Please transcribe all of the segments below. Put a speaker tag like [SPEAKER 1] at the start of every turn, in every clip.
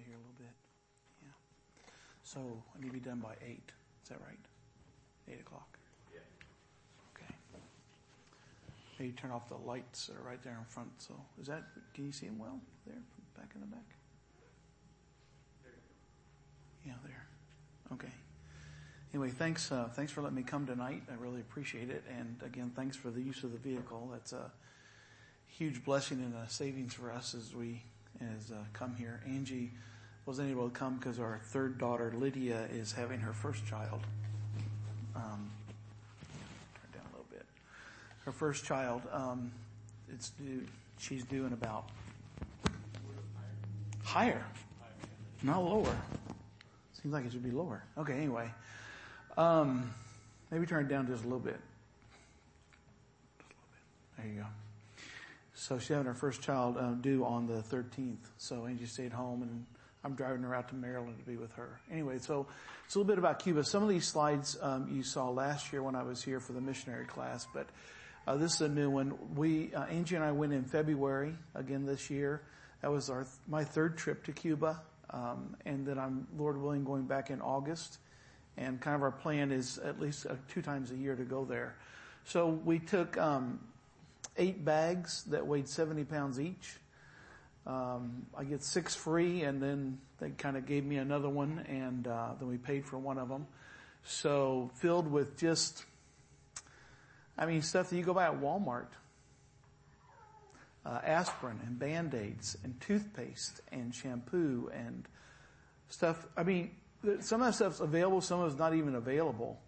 [SPEAKER 1] way here a little bit. Yeah. So I need to be done by eight. Is that right? Eight o'clock.
[SPEAKER 2] Yeah.
[SPEAKER 1] Okay. Maybe turn off the lights that are right there in front. So is that? Can you see them well there, back in the back? Yeah, there. Okay. Anyway, thanks. Uh, thanks for letting me come tonight. I really appreciate it. And again, thanks for the use of the vehicle. That's a huge blessing and a savings for us as we as uh, come here. Angie wasn't able to come because our third daughter Lydia is having her first child. Um, turn down a little bit. Her first child. Um, it's due. She's due in about higher, not lower. Seems like it should be lower. Okay. Anyway, um, maybe turn it down just a little bit. Just a little bit. There you go. So she's having her first child uh, due on the 13th. So Angie stayed home and I'm driving her out to Maryland to be with her. Anyway, so it's a little bit about Cuba. Some of these slides um, you saw last year when I was here for the missionary class, but uh, this is a new one. We uh, Angie and I went in February again this year. That was our my third trip to Cuba, um, and then I'm Lord willing going back in August. And kind of our plan is at least uh, two times a year to go there. So we took um, eight bags that weighed 70 pounds each. Um, I get six free and then they kind of gave me another one and, uh, then we paid for one of them. So filled with just, I mean, stuff that you go buy at Walmart. Uh, aspirin and band-aids and toothpaste and shampoo and stuff. I mean, some of that stuff's available, some of it's not even available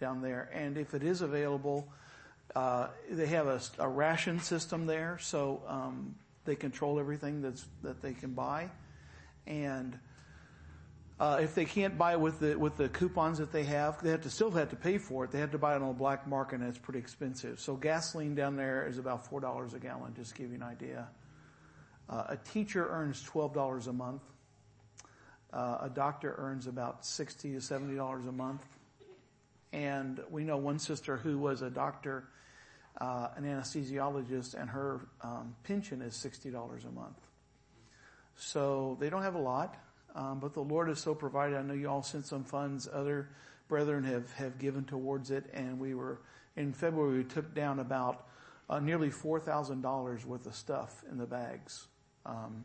[SPEAKER 1] down there. And if it is available, they have a, ration system there, so um, they control everything that they can buy, and uh, if they can't buy with the coupons that they have, they have to still have to pay for it. They have to buy it on the black market, and it's pretty expensive. So gasoline down there is about four dollars a gallon. Just to give you an idea. Uh, a teacher earns twelve dollars a month. Uh, a doctor earns about sixty to seventy dollars a month and we know one sister who was a doctor, uh, an anesthesiologist, and her um, pension is sixty dollars a month. So they don't have a lot, um, but the Lord has so provided. I know you all sent some funds. Other brethren have have given towards it, and we were in February. We took down about uh, nearly four thousand dollars worth of stuff in the bags. Um,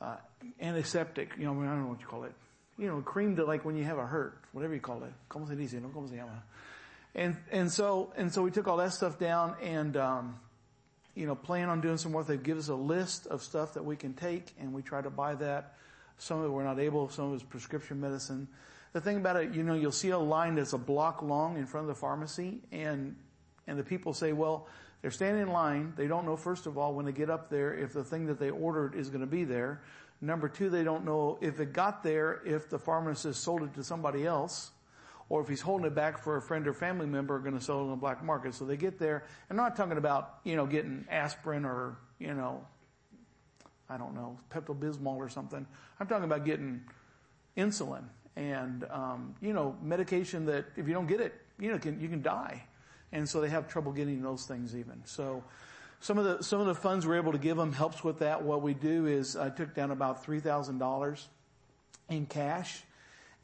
[SPEAKER 1] uh, antiseptic, you know, I don't know what you call it, you know, cream to like when you have a hurt, whatever you call it. ¿Cómo se dice? No, ¿cómo se llama? And, and so, and so we took all that stuff down and, um, you know, plan on doing some more. They give us a list of stuff that we can take and we try to buy that. Some of it we're not able, some of it is prescription medicine. The thing about it, you know, you'll see a line that's a block long in front of the pharmacy and, and the people say, well, they're standing in line. They don't know, first of all, when they get up there, if the thing that they ordered is going to be there. Number two, they don't know if it got there, if the pharmacist sold it to somebody else, or if he's holding it back for a friend or family member going to sell it on the black market. So they get there. I'm not talking about, you know, getting aspirin or, you know, I don't know, Pepto-Bismol or something. I'm talking about getting insulin and, um, you know, medication that if you don't get it, you know, can, you can die. And so they have trouble getting those things even. So, some of the, some of the funds we're able to give them helps with that. What we do is I took down about $3,000 in cash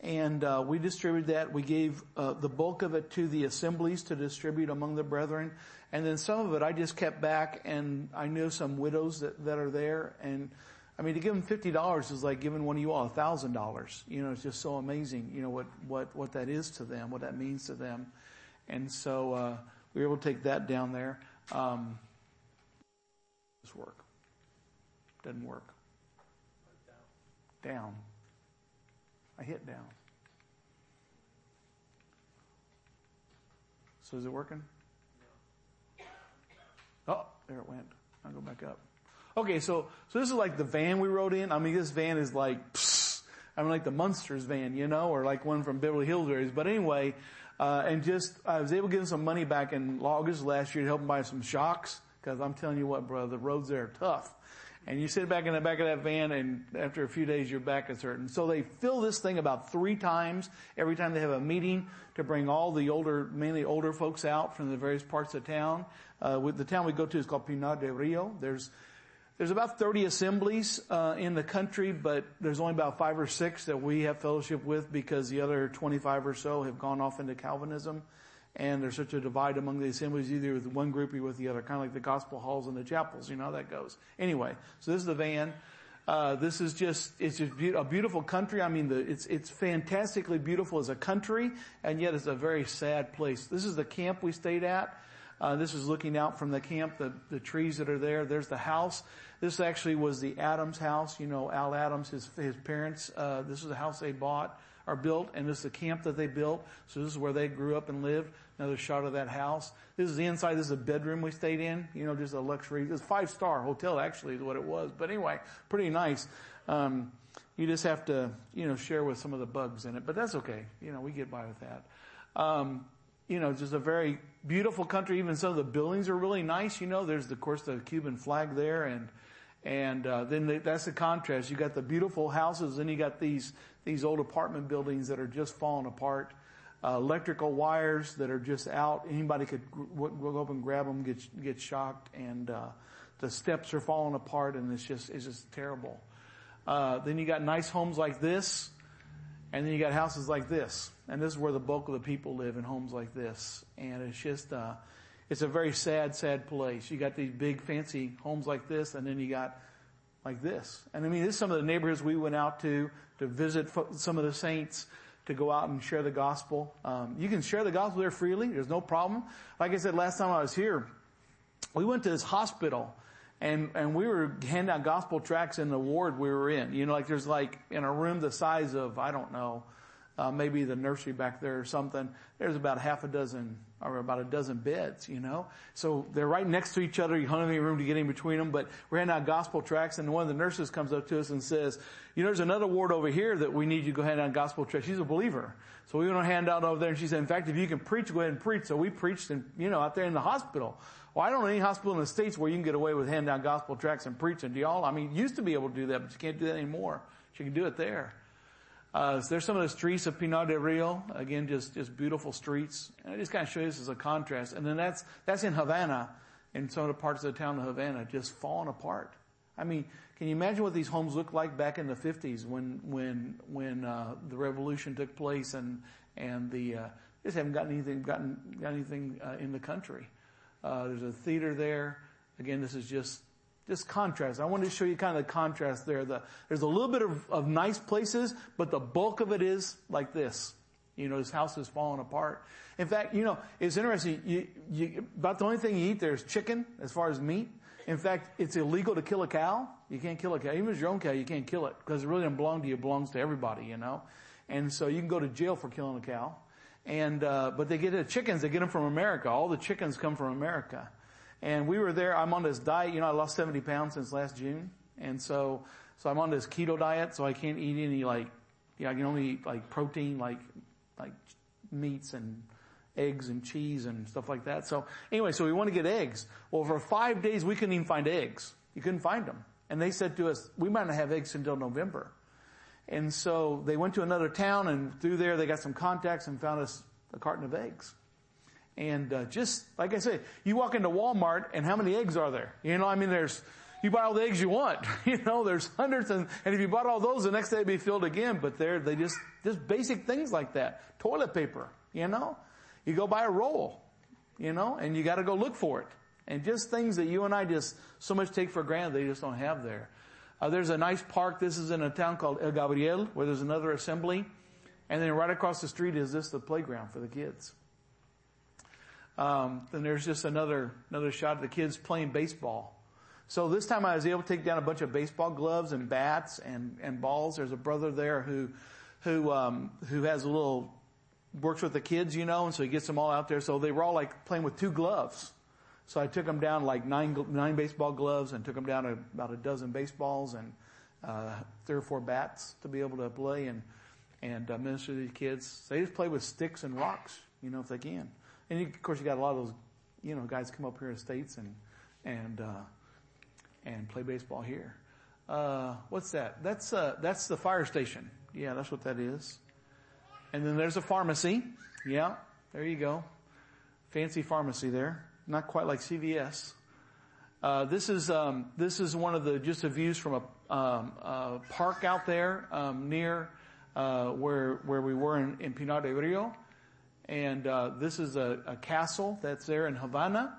[SPEAKER 1] and uh, we distributed that. We gave uh, the bulk of it to the assemblies to distribute among the brethren, and then some of it I just kept back. And I knew some widows that that are there, and I mean to give them fifty dollars is like giving one of you all a thousand dollars. You know, it's just so amazing. You know what what what that is to them, what that means to them, and so uh, we were able to take that down there. Um, this work? Doesn't work. Down. I hit down. So is it working? Oh, there it went. I'll go back up. Okay, so, so this is like the van we rode in. I mean, this van is like, psst, I mean like the Munsters van, you know, or like one from Beverly Hills But anyway, uh, and just, I was able to give him some money back in August last year to help him buy some shocks. Cause I'm telling you what, brother, the roads there are tough. And you sit back in the back of that van and after a few days your back is hurting. So they fill this thing about three times every time they have a meeting to bring all the older, mainly older folks out from the various parts of town. Uh, with the town we go to is called Pinar del Rio. There's there's about 30 assemblies uh, in the country, but there's only about five or six that we have fellowship with because the other 25 or so have gone off into Calvinism. And there's such a divide among the assemblies, either with one group or with the other, kind of like the gospel halls and the chapels. You know how that goes. Anyway, so this is the van. Uh, this is just, it's just be- a beautiful country. I mean, the, it's, it's fantastically beautiful as a country, and yet it's a very sad place. This is the camp we stayed at. Uh, this is looking out from the camp, the, the trees that are there. There's the house. This actually was the Adams house. You know, Al Adams, his, his parents, uh, this is the house they bought or built, and this is the camp that they built. So this is where they grew up and lived. Another shot of that house. This is the inside. This is a bedroom we stayed in. You know, just a luxury. This five star hotel actually is what it was. But anyway, pretty nice. Um, you just have to, you know, share with some of the bugs in it, but that's okay. You know, we get by with that. Um, you know, just a very beautiful country. Even some of the buildings are really nice. You know, there's of course the Cuban flag there, and and uh, then the, that's the contrast. You got the beautiful houses, and you got these these old apartment buildings that are just falling apart. Uh, electrical wires that are just out. Anybody could go up and grab them, get get shocked, and uh, the steps are falling apart, and it's just it's just terrible. Uh, then you got nice homes like this, and then you got houses like this. And this is where the bulk of the people live in homes like this. And it's just, uh, it's a very sad, sad place. You got these big fancy homes like this, and then you got like this. And I mean, this is some of the neighborhoods we went out to, to visit some of the saints, to go out and share the gospel. Um, you can share the gospel there freely. There's no problem. Like I said last time I was here, we went to this hospital and and we were handing out gospel tracts in the ward we were in. You know, like there's like in a room the size of I don't know, uh, maybe the nursery back there or something. There's about half a dozen or about a dozen beds. You know, so they're right next to each other. You don't have any room to get in between them. But we're handing out gospel tracts, and one of the nurses comes up to us and says, "You know, there's another ward over here that we need you to go hand out gospel tracts." She's a believer, so we want to hand out over there. And she said, "In fact, if you can preach, go ahead and preach." So we preached, and you know, out there in the hospital. Well, I don't know any hospital in the States where you can get away with handing out gospel tracts and preaching. Do y'all? I mean, used to be able to do that, but you can't do that anymore. You can do it there. Uh, so there's some of the streets of Pinar del Rio. Again, just, just beautiful streets. And I just kind of show you this as a contrast. And then that's, that's in Havana, in some of the parts of the town of Havana, just falling apart. I mean, can you imagine what these homes looked like back in the 50s when, when, when, uh, the revolution took place and, and the, uh, just haven't gotten anything, gotten, got anything, uh, in the country. Uh, there's a theater there. Again, this is just just contrast. I wanted to show you kind of the contrast there. The, there's a little bit of, of nice places, but the bulk of it is like this. You know, this house is falling apart. In fact, you know, it's interesting. You, you, about the only thing you eat there is chicken, as far as meat. In fact, it's illegal to kill a cow. You can't kill a cow. Even if it's your own cow, you can't kill it because it really doesn't belong to you. It belongs to everybody, you know. And so you can go to jail for killing a cow. And, uh, but they get the chickens, they get them from America. All the chickens come from America. And we were there, I'm on this diet, you know, I lost 70 pounds since last June. And so, so I'm on this keto diet, so I can't eat any like, yeah, I can only eat like protein, like, like meats and eggs and cheese and stuff like that. So anyway, so we want to get eggs. Well, for five days we couldn't even find eggs. You couldn't find them. And they said to us, we might not have eggs until November. And so they went to another town and through there they got some contacts and found us a carton of eggs. And uh, just like I said, you walk into Walmart and how many eggs are there? You know, I mean, there's you buy all the eggs you want. you know, there's hundreds, and, and if you bought all those, the next day it'd be filled again. But they're they just just basic things like that. Toilet paper. You know, you go buy a roll. You know, and you got to go look for it. And just things that you and I just so much take for granted they just don't have there. Uh, there's a nice park. This is in a town called El Gabriel, where there's another assembly. And then right across the street is this the playground for the kids. Um, then there's just another another shot of the kids playing baseball. So this time I was able to take down a bunch of baseball gloves and bats and, and balls. There's a brother there who who um, who has a little works with the kids, you know, and so he gets them all out there. So they were all like playing with two gloves. So I took them down like nine nine baseball gloves and took them down about a dozen baseballs and uh, three or four bats to be able to play and and uh, minister to these kids. They just play with sticks and rocks, you know, if they can. And you, of course, you got a lot of those, you know, guys come up here in the states and and uh, and play baseball here. Uh, what's that? That's uh, that's the fire station. Yeah, that's what that is. And then there's a pharmacy. Yeah, there you go. Fancy pharmacy there. Not quite like CVS. Uh, this is um, this is one of the just the views from a, um, a park out there um, near uh, where where we were in, in Pinar del Rio, and uh, this is a, a, castle that's there in Havana.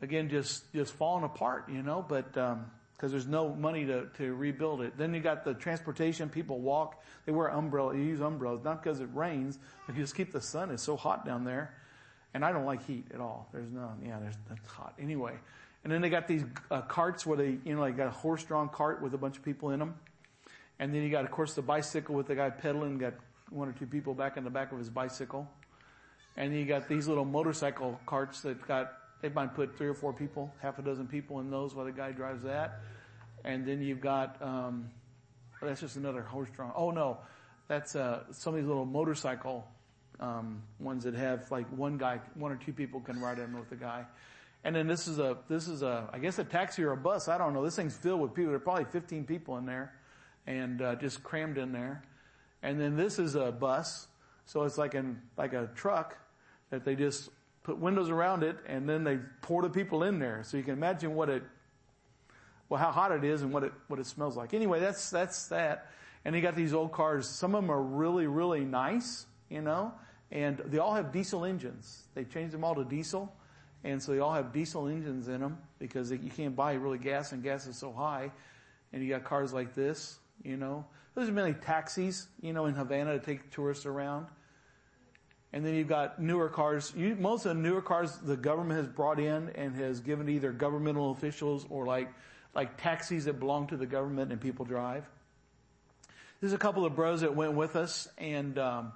[SPEAKER 1] Again, just just falling apart, you know, but because um, there's no money to to rebuild it. Then you got the transportation. People walk. They wear umbrellas. You use umbrellas not because it rains, but you just keep the sun. It's so hot down there, and I don't like heat at all. There's none. Yeah, there's that's hot anyway. And then they got these uh, carts where they, you know, like got a horse-drawn cart with a bunch of people in them. And then you got, of course, the bicycle with the guy pedaling, got one or two people back in the back of his bicycle. And you got these little motorcycle carts that got, they might put three or four people, half a dozen people in those while the guy drives that. And then you've got, um, oh, that's just another horse-drawn. Oh no, that's, uh, some of these little motorcycle, um, ones that have like one guy, one or two people can ride in with the guy. And then this is a, this is a, I guess a taxi or a bus. I don't know. This thing's filled with people. There are probably 15 people in there and, uh, just crammed in there. And then this is a bus. So it's like an, like a truck that they just put windows around it and then they pour the people in there. So you can imagine what it, well, how hot it is and what it, what it smells like. Anyway, that's, that's that. And you got these old cars. Some of them are really, really nice, you know, and they all have diesel engines. They changed them all to diesel. And so they all have diesel engines in them because you can't buy really gas and gas is so high. And you got cars like this, you know. Those are mainly taxis, you know, in Havana to take tourists around. And then you've got newer cars. You, most of the newer cars the government has brought in and has given to either governmental officials or like, like taxis that belong to the government and people drive. There's a couple of bros that went with us and, um,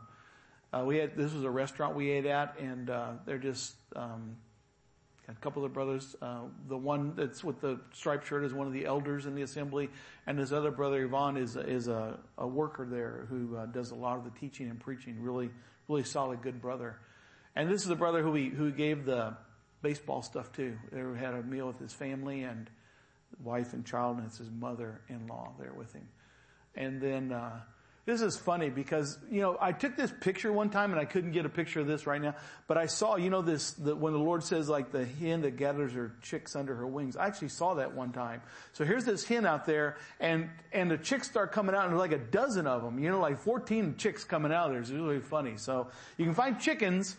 [SPEAKER 1] uh, we had, this was a restaurant we ate at and, uh, they're just, um, a couple of brothers. Uh, the one that's with the striped shirt is one of the elders in the assembly, and his other brother Ivan is is a, a worker there who uh, does a lot of the teaching and preaching. Really, really solid, good brother. And this is the brother who he who gave the baseball stuff to. They had a meal with his family and wife and child, and it's his mother-in-law there with him. And then uh, this is funny because, you know, I took this picture one time and I couldn't get a picture of this right now, but I saw, you know, this, the, when the Lord says like the hen that gathers her chicks under her wings. I actually saw that one time. So here's this hen out there and, and the chicks start coming out and there's like a dozen of them, you know, like 14 chicks coming out there. It's really funny. So you can find chickens,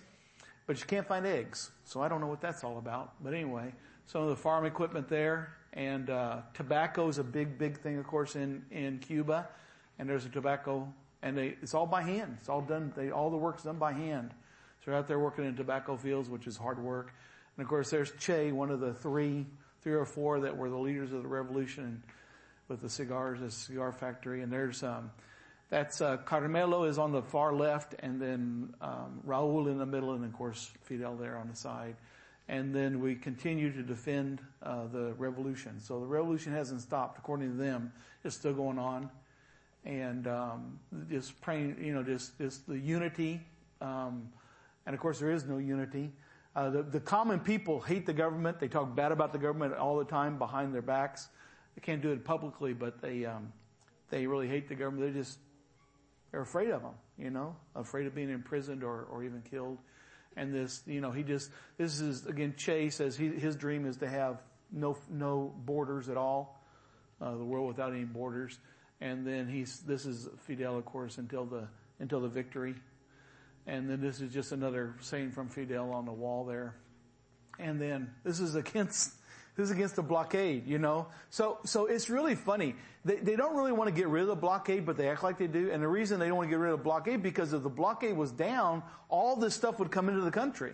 [SPEAKER 1] but you can't find eggs. So I don't know what that's all about. But anyway, some of the farm equipment there and, uh, tobacco is a big, big thing, of course, in, in Cuba and there's a tobacco, and they, it's all by hand. It's all done, they, all the work's done by hand. So they're out there working in tobacco fields, which is hard work. And of course there's Che, one of the three, three or four that were the leaders of the revolution with the cigars, a cigar factory. And there's, um, that's, uh, Camilo is on the far left and then, um, Raul in the middle and of course Fidel there on the side. And then we continue to defend, uh, the revolution. So the revolution hasn't stopped according to them. It's still going on and um, just praying, you know, just just the unity. Um, and of course, there is no unity. Uh, the, the common people hate the government. They talk bad about the government all the time behind their backs. They can't do it publicly, but they um, they really hate the government. They're just they're afraid of them, you know, afraid of being imprisoned or or even killed. And this, you know, he just this is again. Chase says he, his dream is to have no no borders at all, uh, the world without any borders and then he's this is Fidel, of course, until the until the victory, and then this is just another saying from Fidel on the wall there, and then this is against this is against the blockade, you know. So so it's really funny. They they don't really want to get rid of the blockade, but they act like they do, and the reason they don't want to get rid of the blockade because if the blockade was down, all this stuff would come into the country.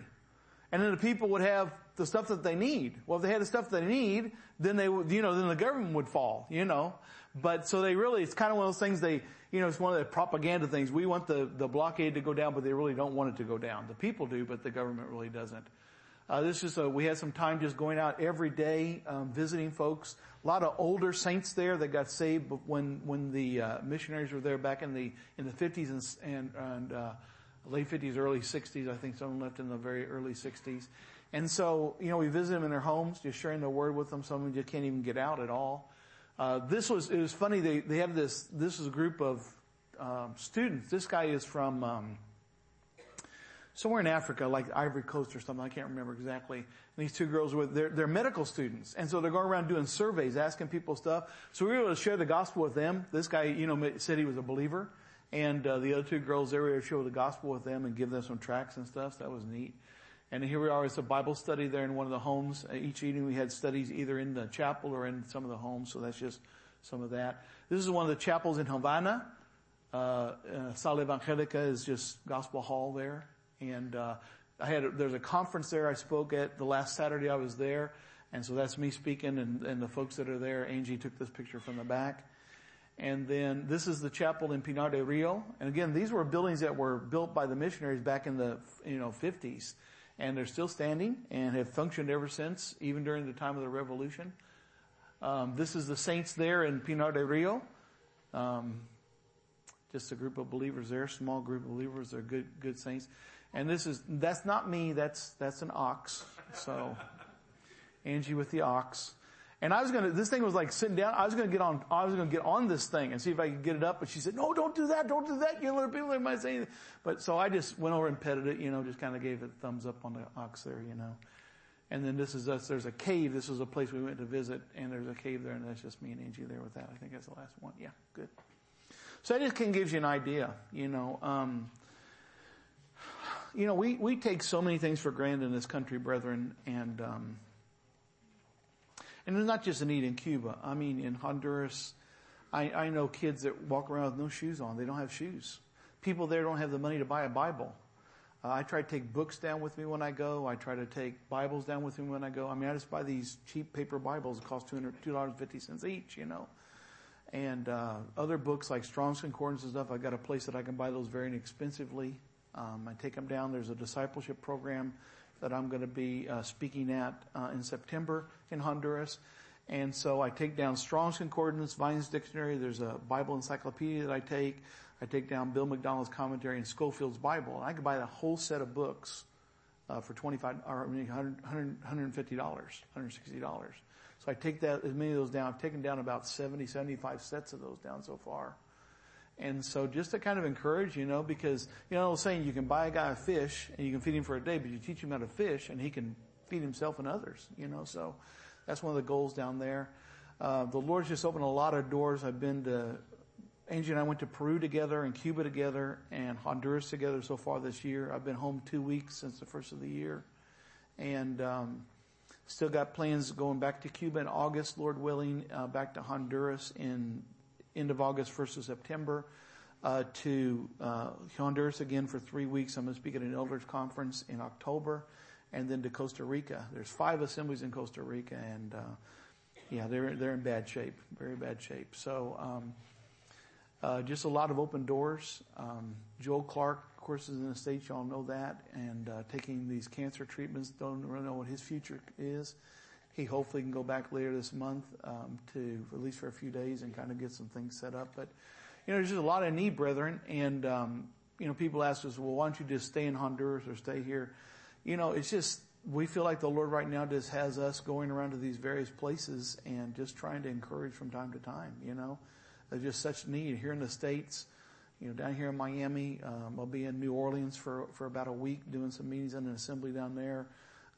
[SPEAKER 1] And then the people would have the stuff that they need. Well, if they had the stuff they need, then they would, you know, then the government would fall, you know. But so they really, it's kind of one of those things they, you know, it's one of the propaganda things. We want the, the blockade to go down, but they really don't want it to go down. The people do, but the government really doesn't. Uh, this is a, we had some time just going out every day, um, visiting folks. A lot of older saints there that got saved when, when the, uh, missionaries were there back in the, in the 50s and, and, and uh, late 50s, early 60s. I think some left in the very early 60s. And so, you know, we visit them in their homes, just sharing the word with them. Some of them just can't even get out at all. Uh, this was, it was funny, they, they have this, this is a group of, um, students. This guy is from, um, somewhere in Africa, like Ivory Coast or something. I can't remember exactly. And these two girls were, they're, they're medical students. And so they're going around doing surveys, asking people stuff. So we were able to share the gospel with them. This guy, you know, said he was a believer. And, uh, the other two girls, they were able to share the gospel with them and give them some tracts and stuff. So that was neat. And here we are. It's a Bible study there in one of the homes. Uh, each evening we had studies either in the chapel or in some of the homes. So that's just some of that. This is one of the chapels in Havana. Uh, uh, Sala Evangelica is just gospel hall there. And, uh, I had, there's a conference there I spoke at the last Saturday I was there. And so that's me speaking and, and the folks that are there. Angie took this picture from the back. And then this is the chapel in Pinar del Rio. And again, these were buildings that were built by the missionaries back in the, you know, 50s. And they're still standing and have functioned ever since, even during the time of the revolution. Um, this is the saints there in Pinar del Rio. Um, just a group of believers there, small group of believers. They're good, good saints. And this is, that's not me, that's, that's an ox. So, Angie with the ox. And I was gonna, this thing was like sitting down, I was gonna get on, I was gonna get on this thing and see if I could get it up, but she said, no, don't do that, don't do that, you know, people might say anything. But so I just went over and petted it, you know, just kind of gave it a thumbs up on the ox there, you know. And then this is us, there's a cave, this was a place we went to visit, and there's a cave there, and that's just me and Angie there with that. I think that's the last one. Yeah, good. So that just kind of gives you an idea, you know, um, you know, we, we take so many things for granted in this country, brethren, and, um, and it's not just a need in Cuba. I mean, in Honduras, I, I know kids that walk around with no shoes on. They don't have shoes. People there don't have the money to buy a Bible. Uh, I try to take books down with me when I go. I try to take Bibles down with me when I go. I mean, I just buy these cheap paper Bibles. It cost $2.50 each, you know. And, uh, other books like Strong's Concordance and stuff, I've got a place that I can buy those very inexpensively. Um, I take them down. There's a discipleship program that I'm going to be uh, speaking at uh, in September in Honduras. And so I take down Strong's Concordance, Vine's Dictionary. There's a Bible encyclopedia that I take. I take down Bill MacDonald's commentary and Scofield's Bible. And I could buy the whole set of books uh, for 25 or I mean, 100, 150 dollars, 160 dollars. So I take that as many of those down. I've taken down about 70, 75 sets of those down so far. And so just to kind of encourage, you know, because, you know, saying you can buy a guy a fish and you can feed him for a day, but you teach him how to fish and he can feed himself and others, you know, so that's one of the goals down there. Uh, the Lord's just opened a lot of doors. I've been to, Angie and I went to Peru together and Cuba together and Honduras together so far this year. I've been home two weeks since the first of the year and, um, still got plans going back to Cuba in August, Lord willing, uh, back to Honduras in end of August, 1st of September, uh, to uh, Honduras again for three weeks. I'm going to speak at an elders conference in October, and then to Costa Rica. There's five assemblies in Costa Rica, and uh, yeah, they're they're in bad shape, very bad shape. So. Um, uh, just a lot of open doors. Um, Joel Clark, of course, is in the States. Y'all know that. And uh, taking these cancer treatments, don't really know what his future is he hopefully can go back later this month um, to at least for a few days and kind of get some things set up. But you know, there's just a lot of need, brethren, and um, you know, people ask us, well, why don't you just stay in Honduras or stay here? You know, it's just we feel like the Lord right now just has us going around to these various places and just trying to encourage from time to time. You know, there's just such need here in the states. You know, down here in Miami, um, I'll be in New Orleans for for about a week doing some meetings in an assembly down there.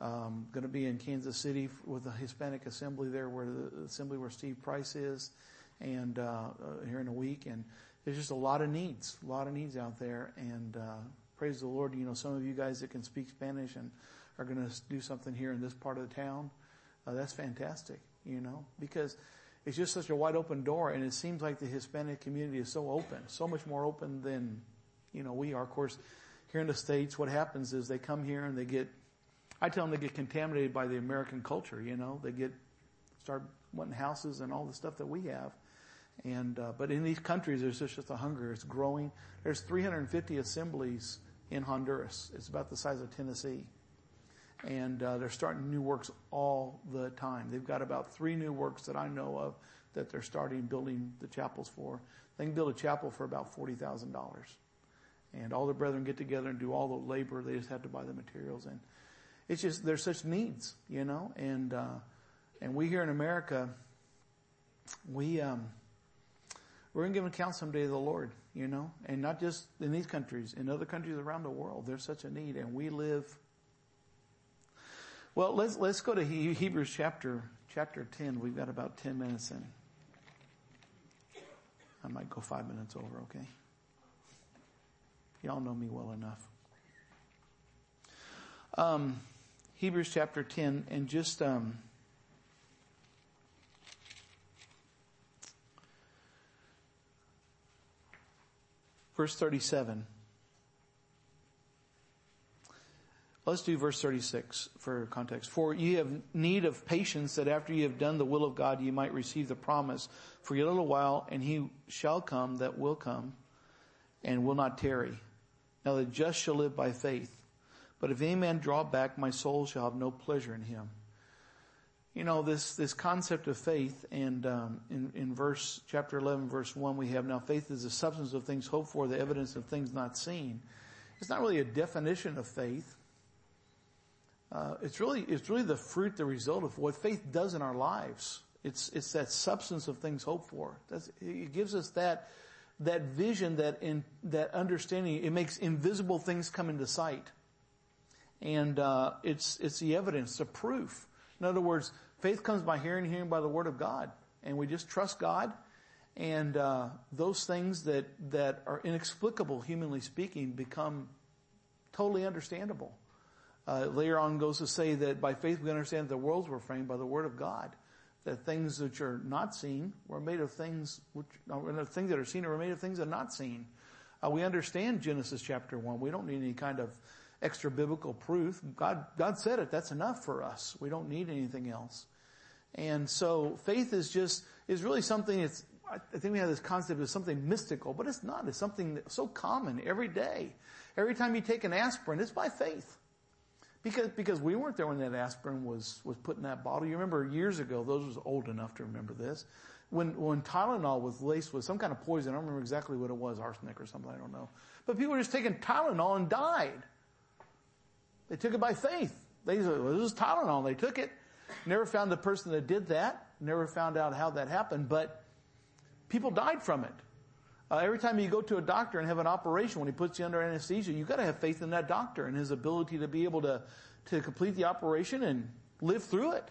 [SPEAKER 1] Um, going to be in Kansas City with the Hispanic Assembly there, where the assembly where Steve Price is, and uh, uh, here in a week. And there's just a lot of needs, a lot of needs out there. And uh, praise the Lord, you know, some of you guys that can speak Spanish and are going to do something here in this part of the town. Uh, that's fantastic, you know, because it's just such a wide open door, and it seems like the Hispanic community is so open, so much more open than you know we are. Of course, here in the states, what happens is they come here and they get I tell them they get contaminated by the American culture, you know, they get, start wanting houses and all the stuff that we have. And, uh, but in these countries, there's just, a hunger. It's growing. There's 350 assemblies in Honduras. It's about the size of Tennessee. And, uh, they're starting new works all the time. They've got about three new works that I know of that they're starting building the chapels for. They can build a chapel for about $40,000. And all the brethren get together and do all the labor. They just have to buy the materials and, it's just, there's such needs, you know, and, uh, and we here in America, we, um, we're to give an account someday to the Lord, you know, and not just in these countries, in other countries around the world. There's such a need and we live. Well, let's, let's go to Hebrews chapter, chapter 10. We've got about 10 minutes in. I might go five minutes over, okay? Y'all know me well enough. Um, Hebrews chapter 10 and just, um, verse 37. Let's do verse 36 for context. For you have need of patience that after you have done the will of God, you might receive the promise for a little while and he shall come that will come and will not tarry. Now the just shall live by faith. But if any man draw back, my soul shall have no pleasure in him you know, this, this concept of faith and, um, in, in verse, chapter 11, verse 1, we have now faith is the substance of things hoped for, the evidence of things not seen. It's not really a definition of faith. Uh, it's really, it's really the fruit, the result of what faith does in our lives. It's, it's that substance of things hoped for. That's, it gives us that, that vision, that in, that understanding. It makes invisible things come into sight. And, uh, it's, it's the evidence, the proof. In other words, Faith comes by hearing, hearing by the word of God. And we just trust God. And uh, those things that, that are inexplicable, humanly speaking, become totally understandable. Uh, later on goes to say that by faith we understand that the worlds were framed by the word of God. That things which are not seen were made of things which, uh, things that are seen are made of things that are not seen. Uh, we understand Genesis chapter 1. We don't need any kind of extra biblical proof. God, God said it. That's enough for us. We don't need anything else. And so faith is just, is really something it's, I think we have this concept of something mystical, but it's not. It's something so common every day. Every time you take an aspirin, it's by faith. Because, because we weren't there when that aspirin was, was put in that bottle. You remember years ago, those was old enough to remember this. When, when Tylenol was laced with some kind of poison, I don't remember exactly what it was, arsenic or something, I don't know. But people were just taking Tylenol and died. They took it by faith. They said, well, this is Tylenol. They took it. Never found the person that did that. Never found out how that happened, but people died from it. Uh, every time you go to a doctor and have an operation, when he puts you under anesthesia, you've got to have faith in that doctor and his ability to be able to to complete the operation and live through it.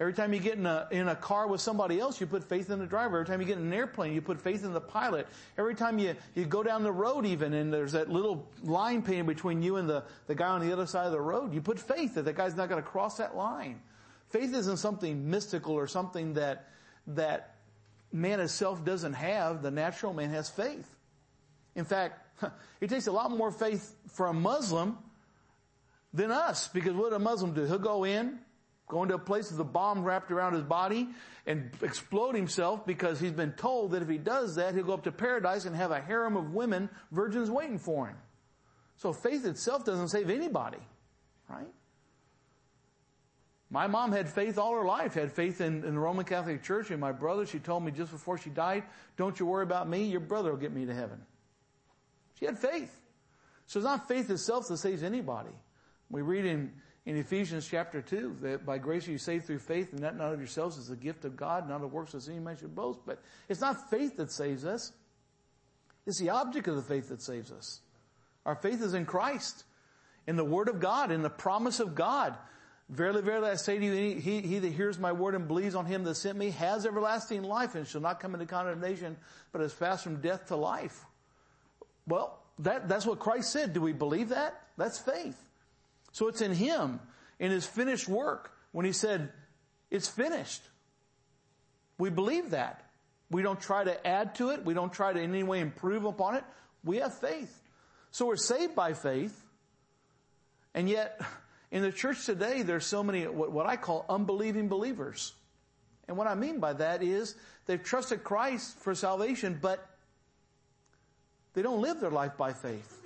[SPEAKER 1] Every time you get in a, in a car with somebody else, you put faith in the driver. Every time you get in an airplane, you put faith in the pilot. Every time you, you go down the road even and there's that little line painted between you and the, the guy on the other side of the road, you put faith that the guy's not going to cross that line. Faith isn't something mystical or something that, that man itself doesn't have. The natural man has faith. In fact, it takes a lot more faith for a Muslim than us because what a Muslim do? He'll go in, Going to a place with a bomb wrapped around his body and explode himself because he's been told that if he does that, he'll go up to paradise and have a harem of women, virgins waiting for him. So faith itself doesn't save anybody, right? My mom had faith all her life, had faith in, in the Roman Catholic Church and my brother, she told me just before she died, don't you worry about me, your brother will get me to heaven. She had faith. So it's not faith itself that saves anybody. We read in in Ephesians chapter 2 that by grace you saved through faith and that not of yourselves is a gift of God, not of works that any man should boast. But it's not faith that saves us. It's the object of the faith that saves us. Our faith is in Christ, in the Word of God, in the promise of God. Verily, verily, I say to you, he, he that hears my word and believes on him that sent me has everlasting life and shall not come into condemnation, but is passed from death to life. Well, that, that's what Christ said. Do we believe that? That's faith. So it's in Him, in His finished work, when He said, it's finished. We believe that. We don't try to add to it. We don't try to in any way improve upon it. We have faith. So we're saved by faith. And yet, in the church today, there's so many, what, I call unbelieving believers. And what I mean by that is they've trusted Christ for salvation, but they don't live their life by faith.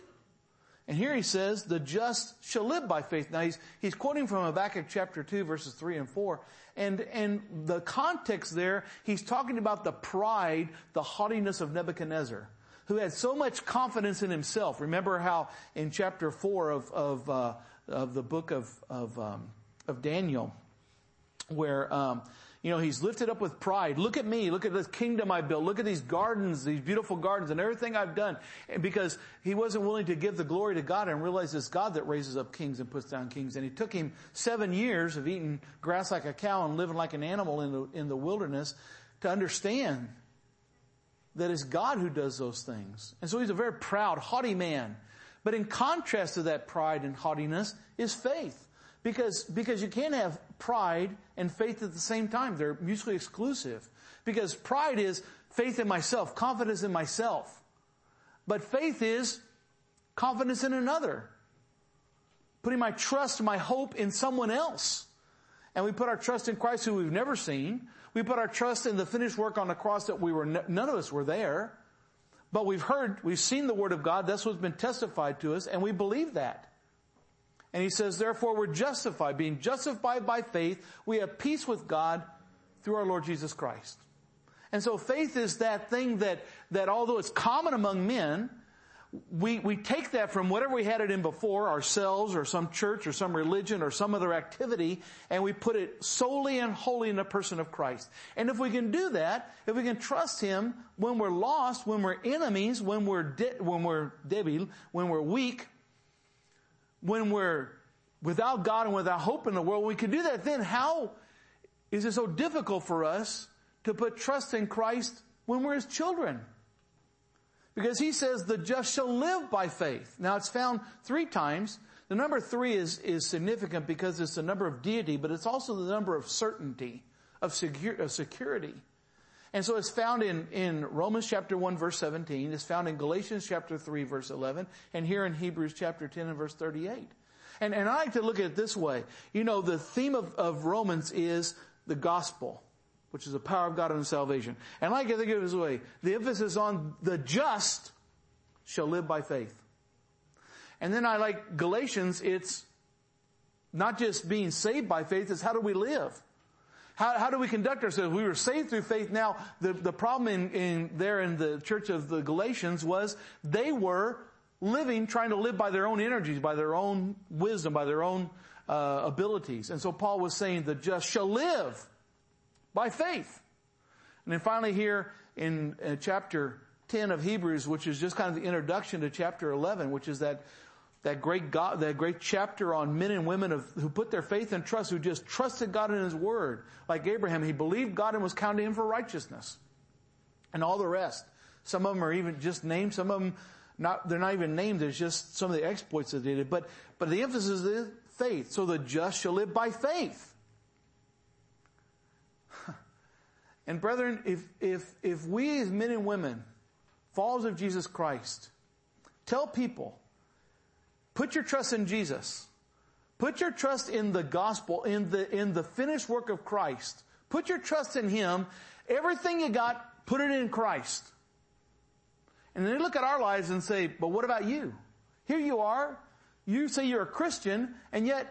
[SPEAKER 1] And here he says, the just shall live by faith. Now he's, he's quoting from Habakkuk chapter 2 verses 3 and 4. And, and the context there, he's talking about the pride, the haughtiness of Nebuchadnezzar, who had so much confidence in himself. Remember how in chapter 4 of, of, uh, of the book of, of, um, of Daniel, where, um, you know, he's lifted up with pride. Look at me. Look at this kingdom I built. Look at these gardens, these beautiful gardens and everything I've done. Because he wasn't willing to give the glory to God and realize it's God that raises up kings and puts down kings. And it took him seven years of eating grass like a cow and living like an animal in the, in the wilderness to understand that it's God who does those things. And so he's a very proud, haughty man. But in contrast to that pride and haughtiness is faith. Because, because you can't have pride and faith at the same time. They're mutually exclusive. Because pride is faith in myself, confidence in myself. But faith is confidence in another. Putting my trust, my hope in someone else. And we put our trust in Christ who we've never seen. We put our trust in the finished work on the cross that we were, none of us were there. But we've heard, we've seen the Word of God. That's what's been testified to us, and we believe that. And he says, therefore we're justified. Being justified by faith, we have peace with God through our Lord Jesus Christ. And so faith is that thing that, that although it's common among men, we, we take that from whatever we had it in before, ourselves or some church or some religion or some other activity, and we put it solely and wholly in the person of Christ. And if we can do that, if we can trust Him when we're lost, when we're enemies, when we're, de- when we're debil, when we're weak, when we're without God and without hope in the world, we can do that, then how is it so difficult for us to put trust in Christ when we're His children? Because He says the just shall live by faith. Now it's found three times. The number three is, is significant because it's the number of deity, but it's also the number of certainty, of, secure, of security. And so it's found in, in Romans chapter 1 verse 17. It's found in Galatians chapter 3 verse 11 and here in Hebrews chapter 10 and verse 38. And, and I like to look at it this way. You know, the theme of, of Romans is the gospel, which is the power of God unto salvation. And I like to think of it this way. The emphasis on the just shall live by faith. And then I like Galatians, it's not just being saved by faith, it's how do we live? How, how do we conduct ourselves? We were saved through faith. Now, the, the problem in, in there in the church of the Galatians was they were living, trying to live by their own energies, by their own wisdom, by their own uh, abilities. And so Paul was saying the just shall live by faith. And then finally here in, in chapter 10 of Hebrews, which is just kind of the introduction to chapter 11, which is that that great God, that great chapter on men and women of, who put their faith and trust, who just trusted God in His Word. Like Abraham, he believed God and was counted him for righteousness. And all the rest. Some of them are even just named, some of them not, they're not even named, there's just some of the exploits that they did. But, but the emphasis is faith. So the just shall live by faith. And brethren, if, if, if we as men and women, followers of Jesus Christ, tell people Put your trust in Jesus. Put your trust in the gospel, in the, in the finished work of Christ. Put your trust in Him. Everything you got, put it in Christ. And then look at our lives and say, but what about you? Here you are. You say you're a Christian and yet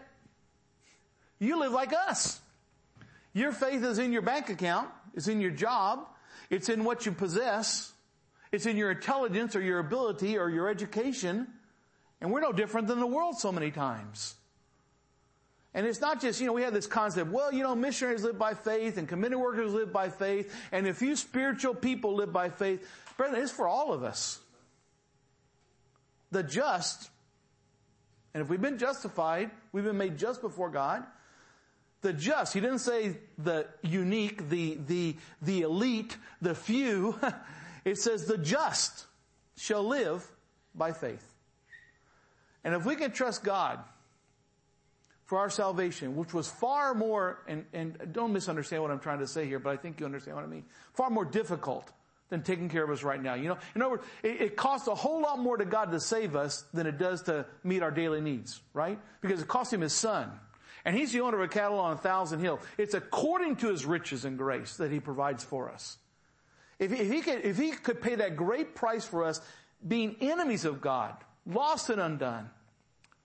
[SPEAKER 1] you live like us. Your faith is in your bank account. It's in your job. It's in what you possess. It's in your intelligence or your ability or your education. And we're no different than the world so many times. And it's not just, you know, we have this concept, well, you know, missionaries live by faith and committed workers live by faith and a few spiritual people live by faith. Brethren, it's for all of us. The just, and if we've been justified, we've been made just before God. The just, he didn't say the unique, the, the, the elite, the few. it says the just shall live by faith. And if we can trust God for our salvation, which was far more, and, and don't misunderstand what I'm trying to say here, but I think you understand what I mean, far more difficult than taking care of us right now. You know, in other words, it, it, costs a whole lot more to God to save us than it does to meet our daily needs, right? Because it cost him his son. And he's the owner of a cattle on a thousand hill. It's according to his riches and grace that he provides for us. If, if he could, if he could pay that great price for us, being enemies of God, lost and undone.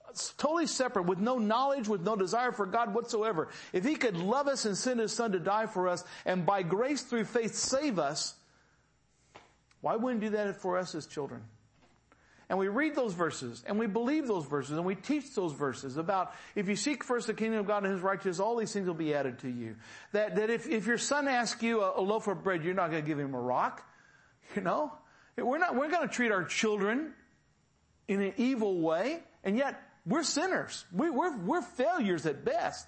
[SPEAKER 1] It's totally separate, with no knowledge, with no desire for God whatsoever. If He could love us and send His Son to die for us, and by grace through faith save us, why wouldn't He do that for us as children? And we read those verses and we believe those verses and we teach those verses about if you seek first the kingdom of God and his righteousness, all these things will be added to you. That, that if, if your son asks you a, a loaf of bread, you're not going to give him a rock. You know? We're not, we're going to treat our children in an evil way and yet we're sinners. We, we're, we're failures at best.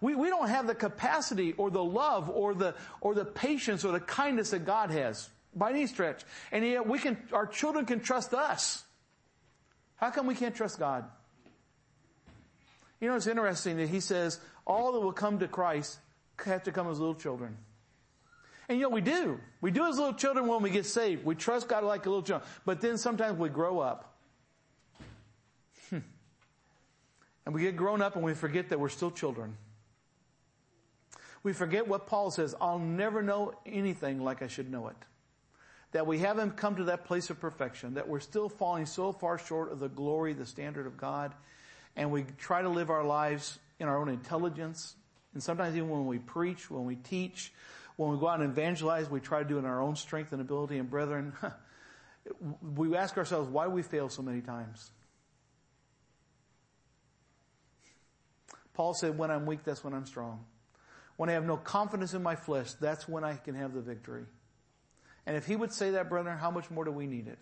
[SPEAKER 1] We, we don't have the capacity or the love or the, or the patience or the kindness that God has by any stretch. And yet we can, our children can trust us. How come we can't trust God? You know, it's interesting that he says all that will come to Christ have to come as little children. And you know, we do. We do as little children when we get saved. We trust God like a little child. But then sometimes we grow up. And we get grown up and we forget that we're still children. We forget what Paul says, I'll never know anything like I should know it that we haven't come to that place of perfection, that we're still falling so far short of the glory, the standard of God, and we try to live our lives in our own intelligence. And sometimes even when we preach, when we teach, when we go out and evangelize, we try to do it in our own strength and ability. And brethren, we ask ourselves why we fail so many times. Paul said, when I'm weak, that's when I'm strong. When I have no confidence in my flesh, that's when I can have the victory. And if he would say that, brethren, how much more do we need it?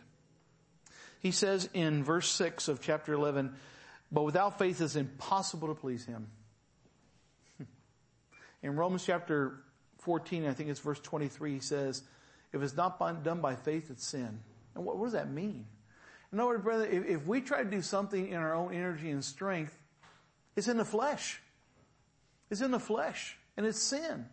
[SPEAKER 1] He says in verse 6 of chapter 11, but without faith it's impossible to please him. In Romans chapter 14, I think it's verse 23, he says, if it's not done by faith, it's sin. And what, what does that mean? In other words, brother, if, if we try to do something in our own energy and strength, it's in the flesh. It's in the flesh. And it's sin.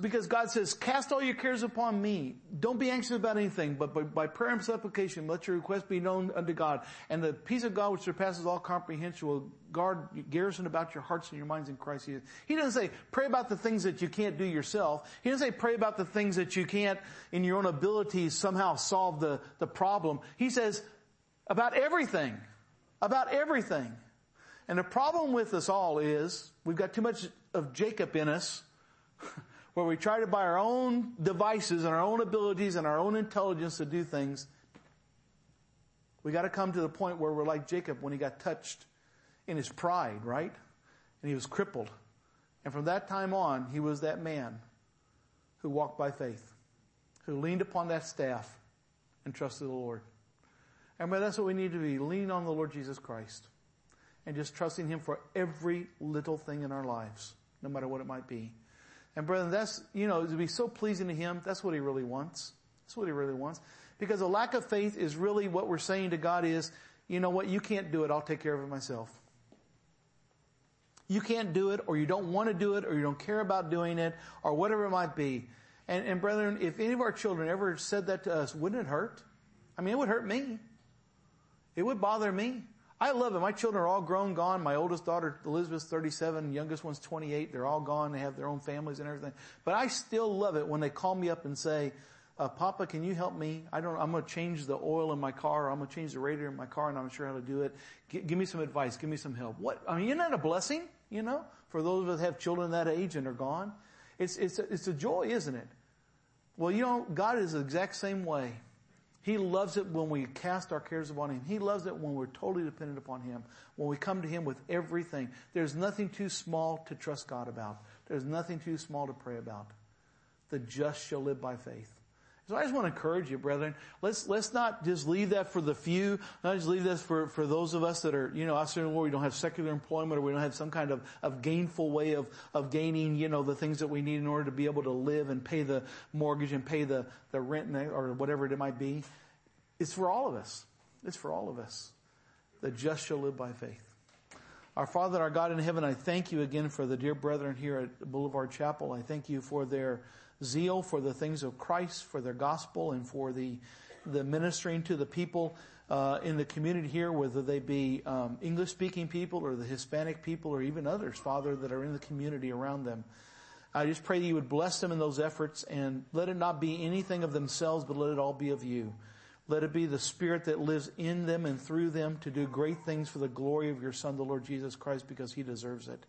[SPEAKER 1] Because God says, cast all your cares upon me. Don't be anxious about anything, but by, by, prayer and supplication, let your request be known unto God. And the peace of God which surpasses all comprehension will guard, garrison about your hearts and your minds in Christ Jesus. He doesn't say, pray about the things that you can't do yourself. He doesn't say, pray about the things that you can't, in your own abilities, somehow solve the, the problem. He says, about everything. About everything. And the problem with us all is, we've got too much of Jacob in us. where we try to by our own devices and our own abilities and our own intelligence to do things, we got to come to the point where we're like Jacob when he got touched in his pride, right? And he was crippled. And from that time on, he was that man who walked by faith, who leaned upon that staff and trusted the Lord. And that's what we need to be, lean on the Lord Jesus Christ and just trusting Him for every little thing in our lives, no matter what it might be. And brethren, that's, you know, to be so pleasing to Him, that's what He really wants. That's what He really wants. Because a lack of faith is really what we're saying to God is, you know what, you can't do it, I'll take care of it myself. You can't do it, or you don't want to do it, or you don't care about doing it, or whatever it might be. And, and brethren, if any of our children ever said that to us, wouldn't it hurt? I mean, it would hurt me. It would bother me. I love it. My children are all grown, gone. My oldest daughter, Elizabeth's 37, youngest one's 28. They're all gone. They have their own families and everything. But I still love it when they call me up and say, uh, Papa, can you help me? I don't, I'm going to change the oil in my car. I'm going to change the radiator in my car and I'm not sure how to do it. G- give me some advice. Give me some help. What, I mean, isn't that a blessing? You know, for those of us that have children that age and are gone. It's, it's, a, it's a joy, isn't it? Well, you know, God is the exact same way. He loves it when we cast our cares upon Him. He loves it when we're totally dependent upon Him. When we come to Him with everything. There's nothing too small to trust God about. There's nothing too small to pray about. The just shall live by faith. So I just want to encourage you, brethren. Let's, let's not just leave that for the few. Not just leave this for, for those of us that are, you know, us in world, we don't have secular employment or we don't have some kind of, of gainful way of, of gaining, you know, the things that we need in order to be able to live and pay the mortgage and pay the, the rent or whatever it might be. It's for all of us. It's for all of us. The just shall live by faith. Our Father, our God in heaven, I thank you again for the dear brethren here at Boulevard Chapel. I thank you for their zeal for the things of Christ, for their gospel, and for the, the ministering to the people uh, in the community here, whether they be um, English speaking people or the Hispanic people or even others, Father, that are in the community around them. I just pray that you would bless them in those efforts and let it not be anything of themselves, but let it all be of you. Let it be the Spirit that lives in them and through them to do great things for the glory of your Son, the Lord Jesus Christ, because He deserves it.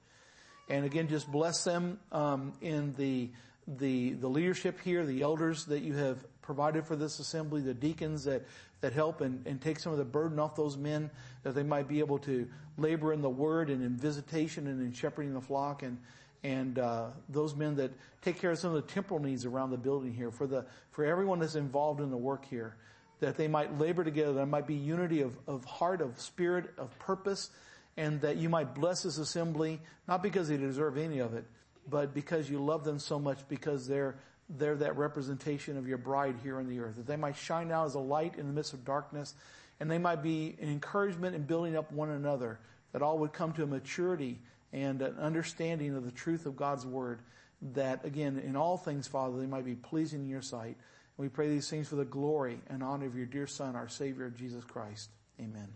[SPEAKER 1] And again, just bless them um, in the the, the leadership here, the elders that you have provided for this assembly, the deacons that, that help and, and take some of the burden off those men, that they might be able to labor in the word and in visitation and in shepherding the flock and, and uh, those men that take care of some of the temporal needs around the building here, for the for everyone that's involved in the work here, that they might labor together, there might be unity of, of heart, of spirit, of purpose, and that you might bless this assembly, not because they deserve any of it, but because you love them so much, because they're they're that representation of your bride here on the earth, that they might shine out as a light in the midst of darkness, and they might be an encouragement in building up one another, that all would come to a maturity and an understanding of the truth of God's word that again, in all things, Father, they might be pleasing in your sight. And we pray these things for the glory and honor of your dear son, our savior, Jesus Christ. Amen.